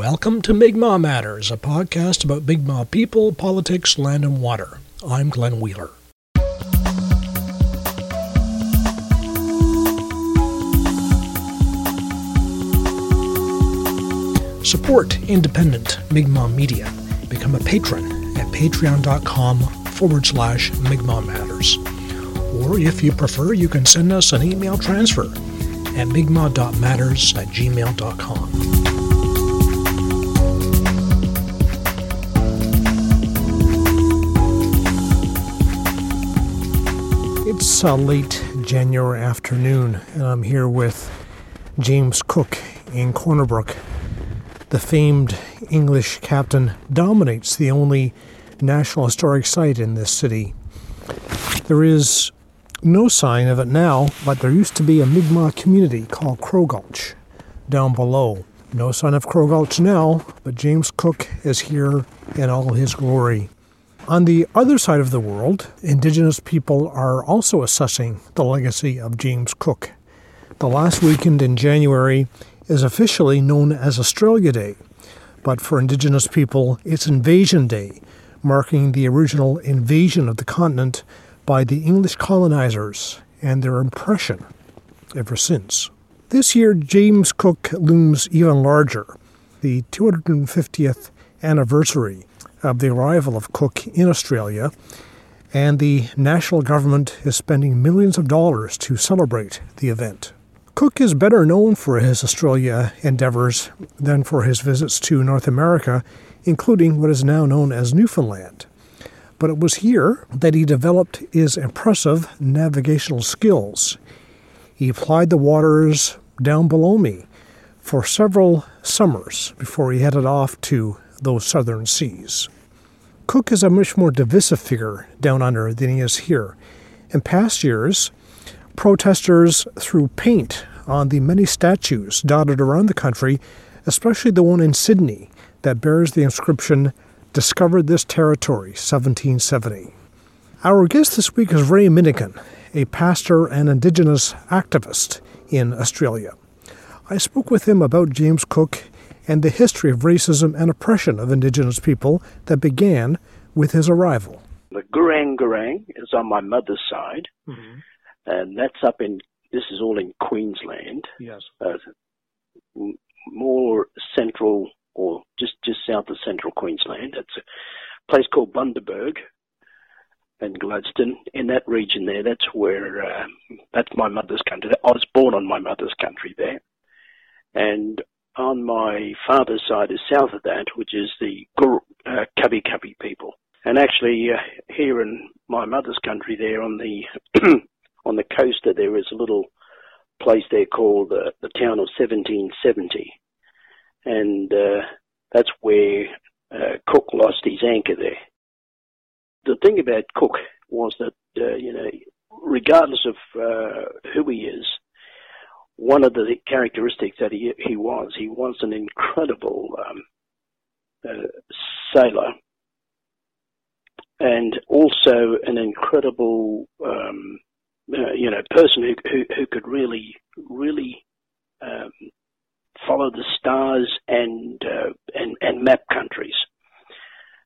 Welcome to Mi'kmaq Matters, a podcast about Mi'kmaq people, politics, land, and water. I'm Glenn Wheeler. Support independent Mi'kmaq media. Become a patron at patreon.com forward slash Mi'kmaq Matters. Or if you prefer, you can send us an email transfer at mi'kmaq.matters at gmail.com. It's a late January afternoon, and I'm here with James Cook in Corner Brook. The famed English captain dominates the only National Historic Site in this city. There is no sign of it now, but there used to be a Mi'kmaq community called Crow Gulch down below. No sign of Crow Gulch now, but James Cook is here in all his glory. On the other side of the world, Indigenous people are also assessing the legacy of James Cook. The last weekend in January is officially known as Australia Day, but for Indigenous people, it's Invasion Day, marking the original invasion of the continent by the English colonizers and their impression ever since. This year, James Cook looms even larger. The 250th anniversary of the arrival of Cook in Australia, and the national government is spending millions of dollars to celebrate the event. Cook is better known for his Australia endeavors than for his visits to North America, including what is now known as Newfoundland. But it was here that he developed his impressive navigational skills. He applied the waters down below me for several summers before he headed off to those southern seas. Cook is a much more divisive figure down under than he is here. In past years, protesters threw paint on the many statues dotted around the country, especially the one in Sydney that bears the inscription Discovered This Territory, 1770. Our guest this week is Ray Minikin, a pastor and Indigenous activist in Australia. I spoke with him about James Cook and the history of racism and oppression of Indigenous people that began with his arrival. The Gurang Gurang is on my mother's side, mm-hmm. and that's up in, this is all in Queensland. Yes. Uh, more central, or just, just south of central Queensland. It's a place called Bundaberg and Gladstone. In that region there, that's where, uh, that's my mother's country. I was born on my mother's country there. And on my father's side is south of that, which is the uh, Kabi people. And actually, uh, here in my mother's country, there on the on the coast, there is a little place there called uh, the town of 1770, and uh, that's where uh, Cook lost his anchor there. The thing about Cook was that uh, you know, regardless of uh, who he is, one of the characteristics that he he was he was an incredible um, uh, sailor and also an incredible um, uh, you know person who, who, who could really really um, follow the stars and uh, and and map countries.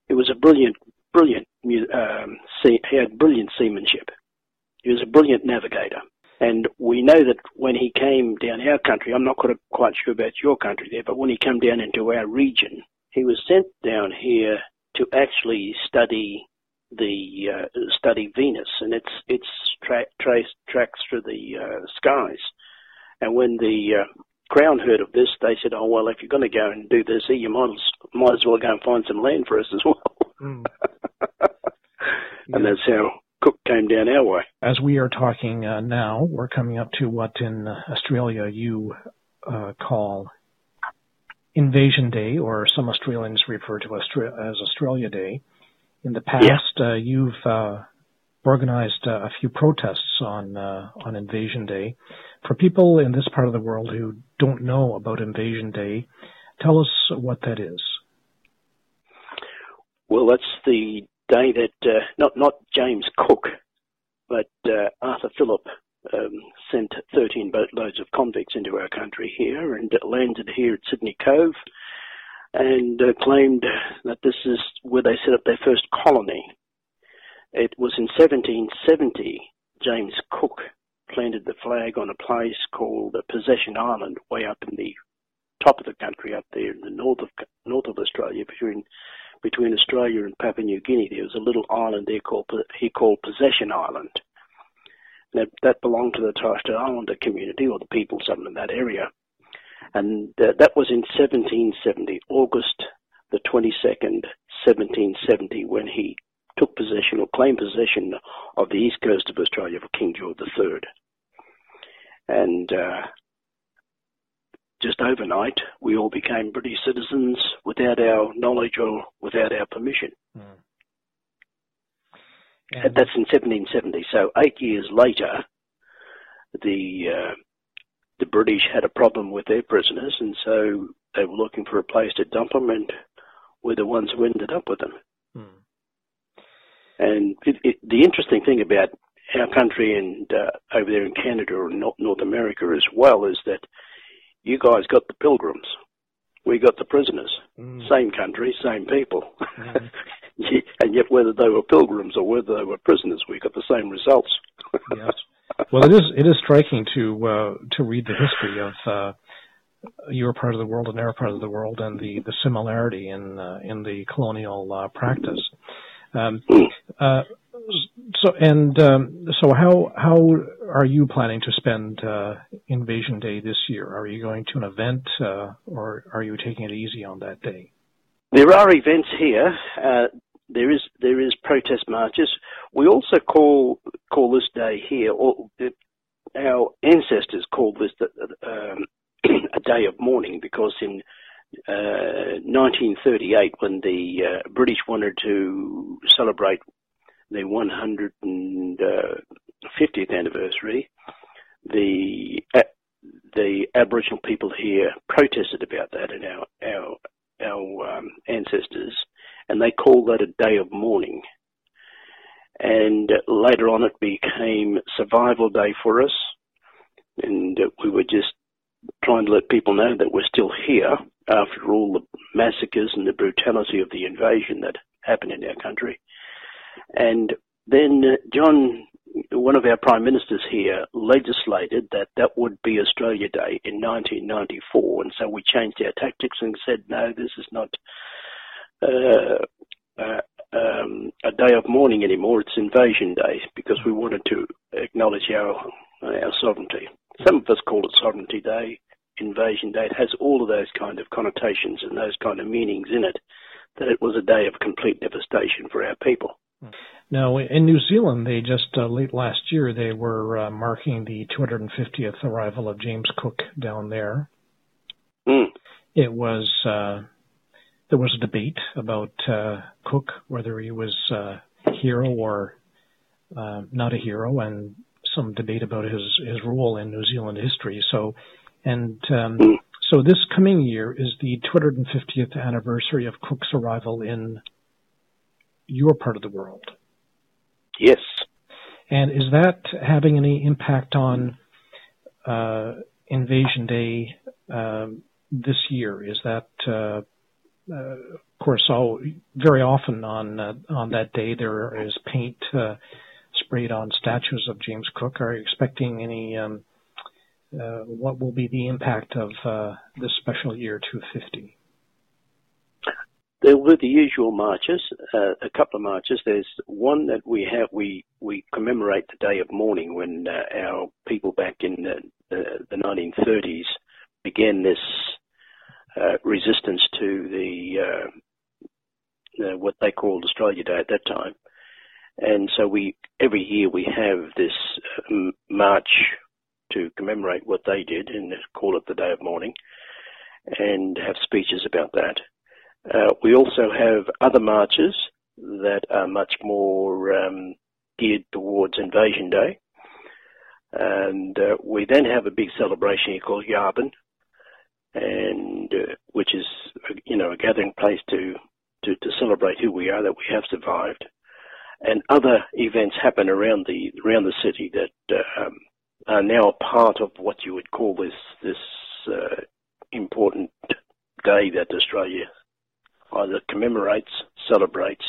It was a brilliant brilliant um, he had brilliant seamanship. He was a brilliant navigator. And we know that when he came down our country, I'm not quite sure about your country there, but when he came down into our region, he was sent down here to actually study the uh, study Venus and its its tra- trace tracks through the uh, skies. And when the uh, Crown heard of this, they said, "Oh well, if you're going to go and do this, you might as, might as well go and find some land for us as well." Mm. and that's how Cook came down our way. As we are talking uh, now, we're coming up to what in Australia you uh, call Invasion Day, or some Australians refer to as Australia Day. In the past, yeah. uh, you've uh, organized uh, a few protests on uh, on Invasion Day. For people in this part of the world who don't know about Invasion Day, tell us what that is. Well, that's the day that uh, not not James Cook, but uh, Arthur Phillip um, sent 13 boatloads of convicts into our country here and landed here at Sydney Cove. and uh, claimed that this is where they set up their first colony. It was in 1770 James Cook planted the flag on a place called Possession Island, way up in the top of the country, up there in the north of north of Australia, between between Australia and Papua New Guinea. There was a little island there called he called Possession Island. That, that belonged to the Torres Strait Islander community or the people something in that area. And uh, that was in 1770, August the 22nd, 1770, when he took possession or claimed possession of the east coast of Australia for King George III. And uh, just overnight, we all became British citizens without our knowledge or without our permission. Mm. And that's in 1770. So eight years later, the uh, the British had a problem with their prisoners, and so they were looking for a place to dump them, and we're the ones who ended up with them. Hmm. And it, it, the interesting thing about our country and uh, over there in Canada or North America as well is that you guys got the pilgrims, we got the prisoners. Mm. Same country, same people. Mm. and yet, whether they were pilgrims or whether they were prisoners, we got the same results. yes. Well, it is it is striking to uh, to read the history of uh, your part of the world and our part of the world, and the, the similarity in uh, in the colonial uh, practice. Um, uh, so and um, so, how how are you planning to spend uh, Invasion Day this year? Are you going to an event, or are you taking it easy on that day? There are events here. Uh, there is there is protest marches. We also call call this day here, or our ancestors called this um, a day of mourning because in uh, 1938, when the uh, British wanted to celebrate their 150th uh, anniversary, the uh, the Aboriginal people here protested about that, and our our our um, ancestors, and they called that a day of mourning. And later on, it became Survival Day for us, and we were just trying to let people know that we're still here after all the massacres and the brutality of the invasion that happened in our country. And then uh, John, one of our prime ministers here, legislated that that would be Australia Day in 1994, and so we changed our tactics and said, no, this is not uh, uh, um, a day of mourning anymore. It's Invasion Day because we wanted to acknowledge our our sovereignty. Some of us call it Sovereignty Day, Invasion Day. It has all of those kind of connotations and those kind of meanings in it. That it was a day of complete devastation for our people. Now, in New Zealand, they just uh, late last year they were uh, marking the 250th arrival of James Cook down there. Mm. It was uh, there was a debate about uh, Cook whether he was uh, a hero or uh, not a hero, and some debate about his his role in New Zealand history. So, and um, mm. so this coming year is the 250th anniversary of Cook's arrival in your part of the world. Yes. And is that having any impact on uh, Invasion Day um, this year? Is that, uh, uh, of course, all very often on uh, on that day there is paint uh, sprayed on statues of James Cook. Are you expecting any? Um, uh, what will be the impact of uh this special year 250? There were the usual marches, uh, a couple of marches. There's one that we have, we, we commemorate the day of mourning when uh, our people back in the, the, the 1930s began this uh, resistance to the, uh, what they called Australia Day at that time. And so we, every year we have this um, march to commemorate what they did and call it the Day of Mourning and have speeches about that. Uh, we also have other marches that are much more um, geared towards Invasion Day. And uh, we then have a big celebration here called Yabun, and uh, which is you know a gathering place to, to, to celebrate who we are, that we have survived. And other events happen around the around the city that um, are now a part of what you would call this this uh, important day that Australia either commemorates, celebrates,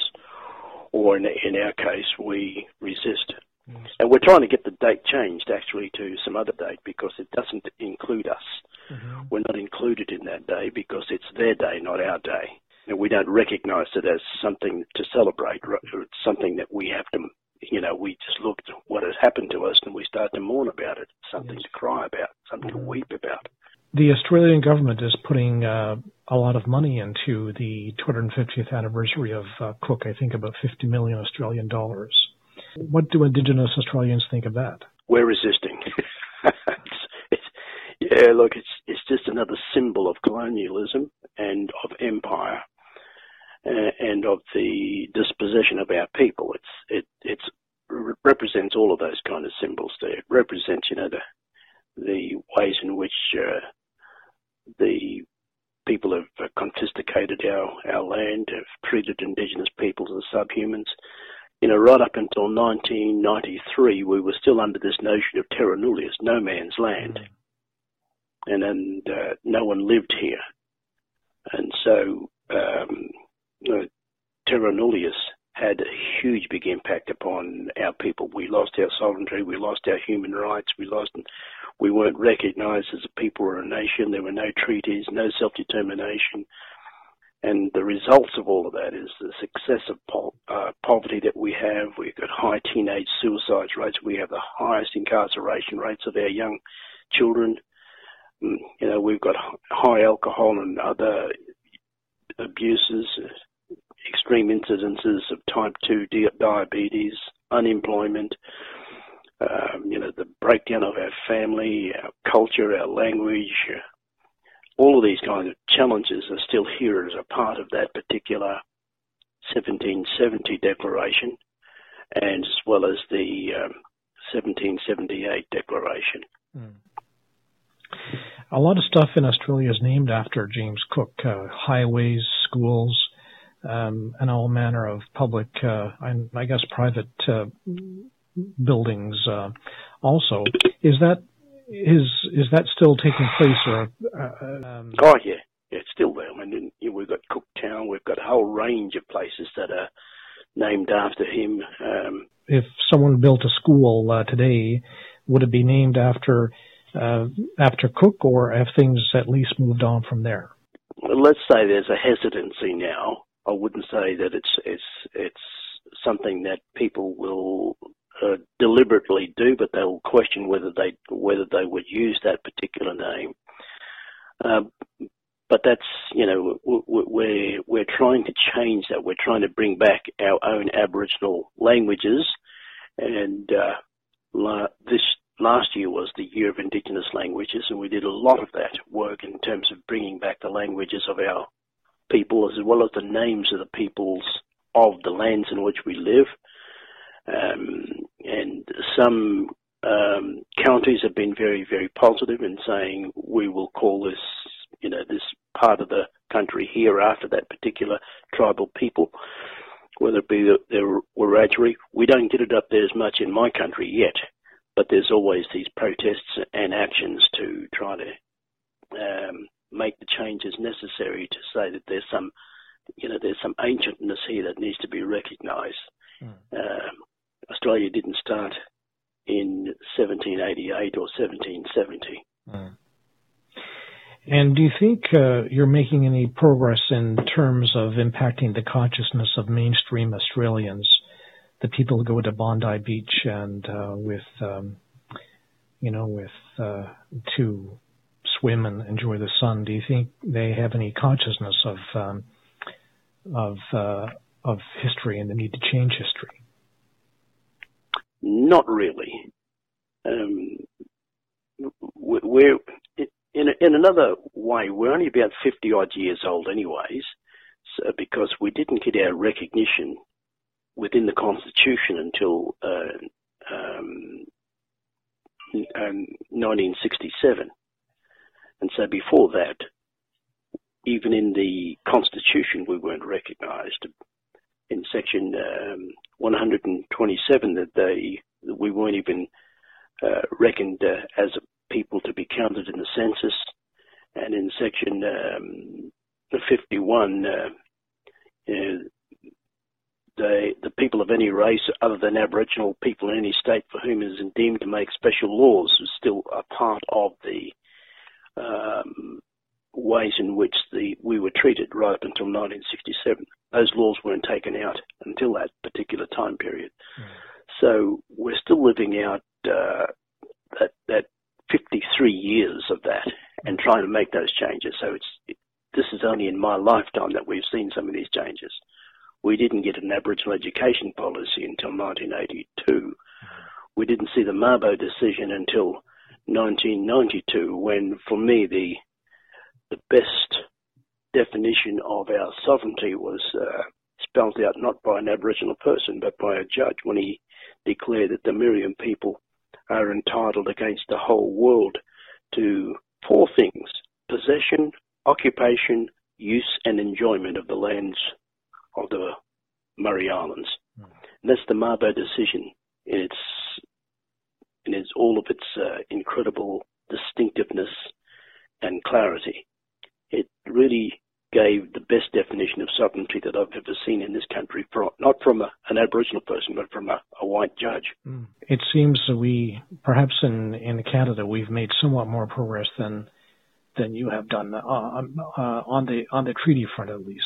or in, in our case, we resist. Yes. And we're trying to get the date changed actually to some other date because it doesn't include us. Mm-hmm. We're not included in that day because it's their day, not our day. And we don't recognize it as something to celebrate. It's something that we have to, you know, we just look at what has happened to us and we start to mourn about it, something yes. to cry about, something mm-hmm. to weep about. The Australian government is putting uh, a lot of money into the 250th anniversary of uh, Cook. I think about 50 million Australian dollars. What do Indigenous Australians think of that? We're resisting. it's, it's, yeah, look, it's it's just another symbol of colonialism and of empire, uh, and of the dispossession of our people. It's it it's represents all of those kind of symbols there. It represents, you know, the the ways in which uh, the people have confiscated our, our land, have treated Indigenous peoples as subhumans. You know, right up until 1993, we were still under this notion of terra nullius, no man's land. And then uh, no one lived here. And so um, uh, terra nullius had a huge big impact upon our people. We lost our sovereignty, we lost our human rights, we lost we weren't recognized as a people or a nation. There were no treaties, no self-determination. And the results of all of that is the success of po- uh, poverty that we have. We've got high teenage suicide rates. We have the highest incarceration rates of our young children. Mm, you know, we've got high alcohol and other abuses, extreme incidences of type 2 diabetes, unemployment, um, you know, the breakdown of our family, our culture, our language, uh, all of these kinds of challenges are still here as a part of that particular 1770 declaration, and as well as the um, 1778 declaration. Mm. A lot of stuff in Australia is named after James Cook uh, highways, schools, um, and all manner of public, uh, and I guess private uh, buildings uh, also. Is that is is that still taking place or? Uh, um... Oh yeah, yeah, it's still there. I mean, we've got Cooktown. We've got a whole range of places that are named after him. Um, if someone built a school uh, today, would it be named after uh, after Cook, or have things at least moved on from there? let's say there's a hesitancy now. I wouldn't say that it's it's it's something that people will uh, deliberately do, but they'll question whether they whether they would use that particular name. Um, but that's you know we're we're trying to change that. We're trying to bring back our own Aboriginal languages, and uh, la- this last year was the year of Indigenous languages, and we did a lot of that work in terms of bringing back the languages of our people as well as the names of the peoples of the lands in which we live. Um, and some um, counties have been very, very positive in saying we will call this, you know, this part of the country here after that particular tribal people, whether it be the, the Wiradjuri. We don't get it up there as much in my country yet, but there's always these protests and actions to try to um, make the changes necessary to say that there's some, you know, there's some ancientness here that needs to be recognised. Mm. Um, Australia didn't start in 1788 or 1770. Mm. And do you think uh, you're making any progress in terms of impacting the consciousness of mainstream Australians, the people who go to Bondi Beach and uh, with, um, you know, with uh, to swim and enjoy the sun? Do you think they have any consciousness of um, of uh, of history and the need to change history? Not really. Um, we're in in another way. We're only about fifty odd years old, anyways, so because we didn't get our recognition within the constitution until uh, um, 1967, um, and so before that, even in the constitution, we weren't recognised in section um, 127 that they that we weren't even uh, reckoned uh, as people to be counted in the census, and in section um, 51 uh, uh, the the people of any race other than Aboriginal people in any state for whom it is deemed to make special laws is still a part of the um, ways in which the we were treated right up until 1967. Those laws weren't taken out until that particular time period. Mm. So we're still living out uh, that that 53 years of that and trying to make those changes. So it's it, this is only in my lifetime that we've seen some of these changes. We didn't get an Aboriginal education policy until 1982. We didn't see the Mabo decision until 1992, when, for me, the the best definition of our sovereignty was uh, spelled out not by an Aboriginal person, but by a judge when he declared that the Meriam people are entitled against the whole world to four things possession, occupation, use, and enjoyment of the lands of the Murray Islands. Mm. And that's the Mabo decision in its in its all of its uh, incredible distinctiveness and clarity. It really gave the best definition of sovereignty that I've ever seen in this country, from, not from a, an Aboriginal person, but from a, a white judge. Mm. It seems that we, perhaps in, in Canada, we've made somewhat more progress than than you have done uh, um, uh, on the on the treaty front, at least.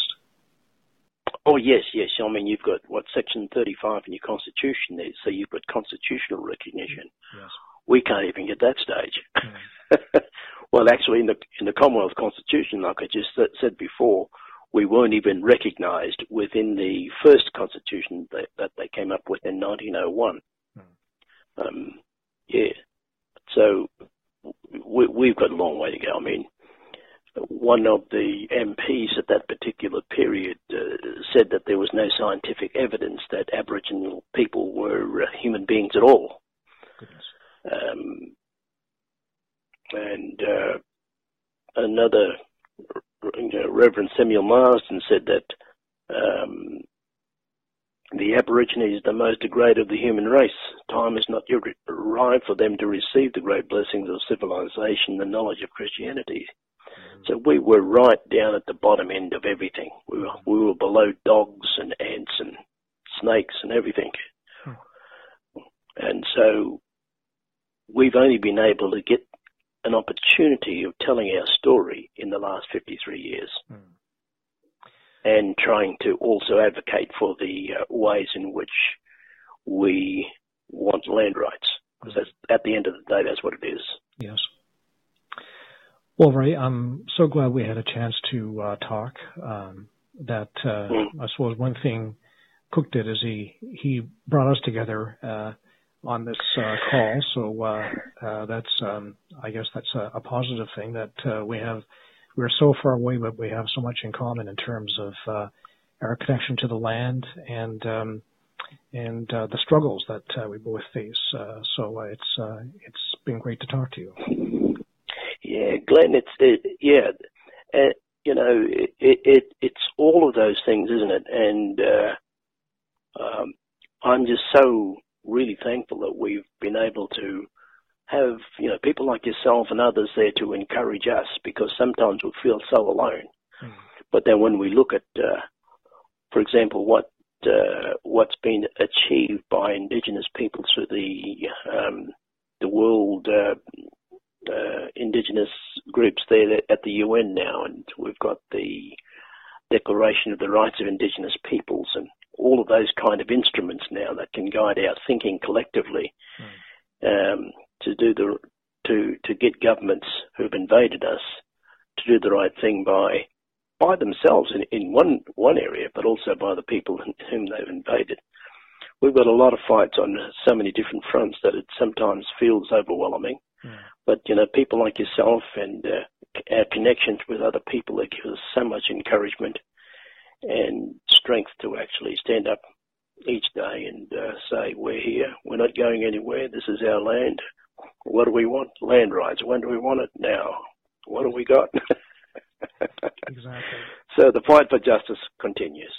Oh yes, yes. I mean, you've got what Section 35 in your Constitution there, so you've got constitutional recognition. Yes. We can't even get that stage. Mm. well, actually, in the in the Commonwealth Constitution, like I just said before, we weren't even recognised within the first Constitution that, that they came up with in 1901. Mm. Um, yeah. So we, we've got a long way to go. I mean, one of the MPs at that particular period uh, said that there was no scientific evidence that Aboriginal people were uh, human beings at all. Um, and uh, another, you know, Reverend Samuel Marsden said that um, the Aborigines is the most degraded of the human race. Time is not yet arrived for them to receive the great blessings of civilization, the knowledge of Christianity. So we were right down at the bottom end of everything. We were, we were below dogs and ants and snakes and everything. Hmm. And so we've only been able to get an opportunity of telling our story in the last 53 years. Hmm. And trying to also advocate for the uh, ways in which we want land rights. Because at the end of the day, that's what it is. Yes. Well, Ray, I'm so glad we had a chance to uh, talk. Um, that uh, I suppose one thing Cook did is he he brought us together uh, on this uh, call. So uh, uh, that's um, I guess that's a, a positive thing that we have. We're so far away, but we have so much in common in terms of our connection to the land and um, and the struggles that we both face. so it's it's been great to talk to you. Yeah, Glenn, it's it, yeah, uh, you know, it, it it's all of those things, isn't it? And uh, um, I'm just so really thankful that we've been able to have you know people like yourself and others there to encourage us because sometimes we feel so alone. Mm. But then when we look at, uh, for example, what uh, what's been achieved by Indigenous people through the um, the World uh, uh, indigenous groups there at the UN now, and we've got the Declaration of the Rights of Indigenous Peoples and all of those kind of instruments now that can guide our thinking collectively mm. um, to do the to to get governments who've invaded us to do the right thing by by themselves in, in one one area, but also by the people whom they've invaded. We've got a lot of fights on so many different fronts that it sometimes feels overwhelming. Mm. But you know, people like yourself and uh, our connections with other people that give us so much encouragement and strength to actually stand up each day and uh, say, "We're here. We're not going anywhere. This is our land. What do we want? Land rights. When do we want it? Now. What do we got?" exactly. So the fight for justice continues.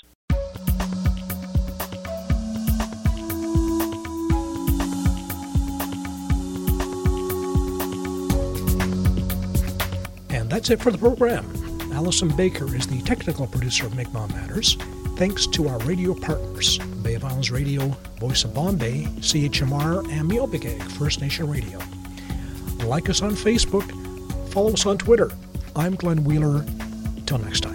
And that's it for the program. Allison Baker is the technical producer of Mi'kmaq Matters. Thanks to our radio partners, Bay of Islands Radio, Voice of Bombay, CHMR, and Miawpukek First Nation Radio. Like us on Facebook, follow us on Twitter. I'm Glenn Wheeler. Till next time.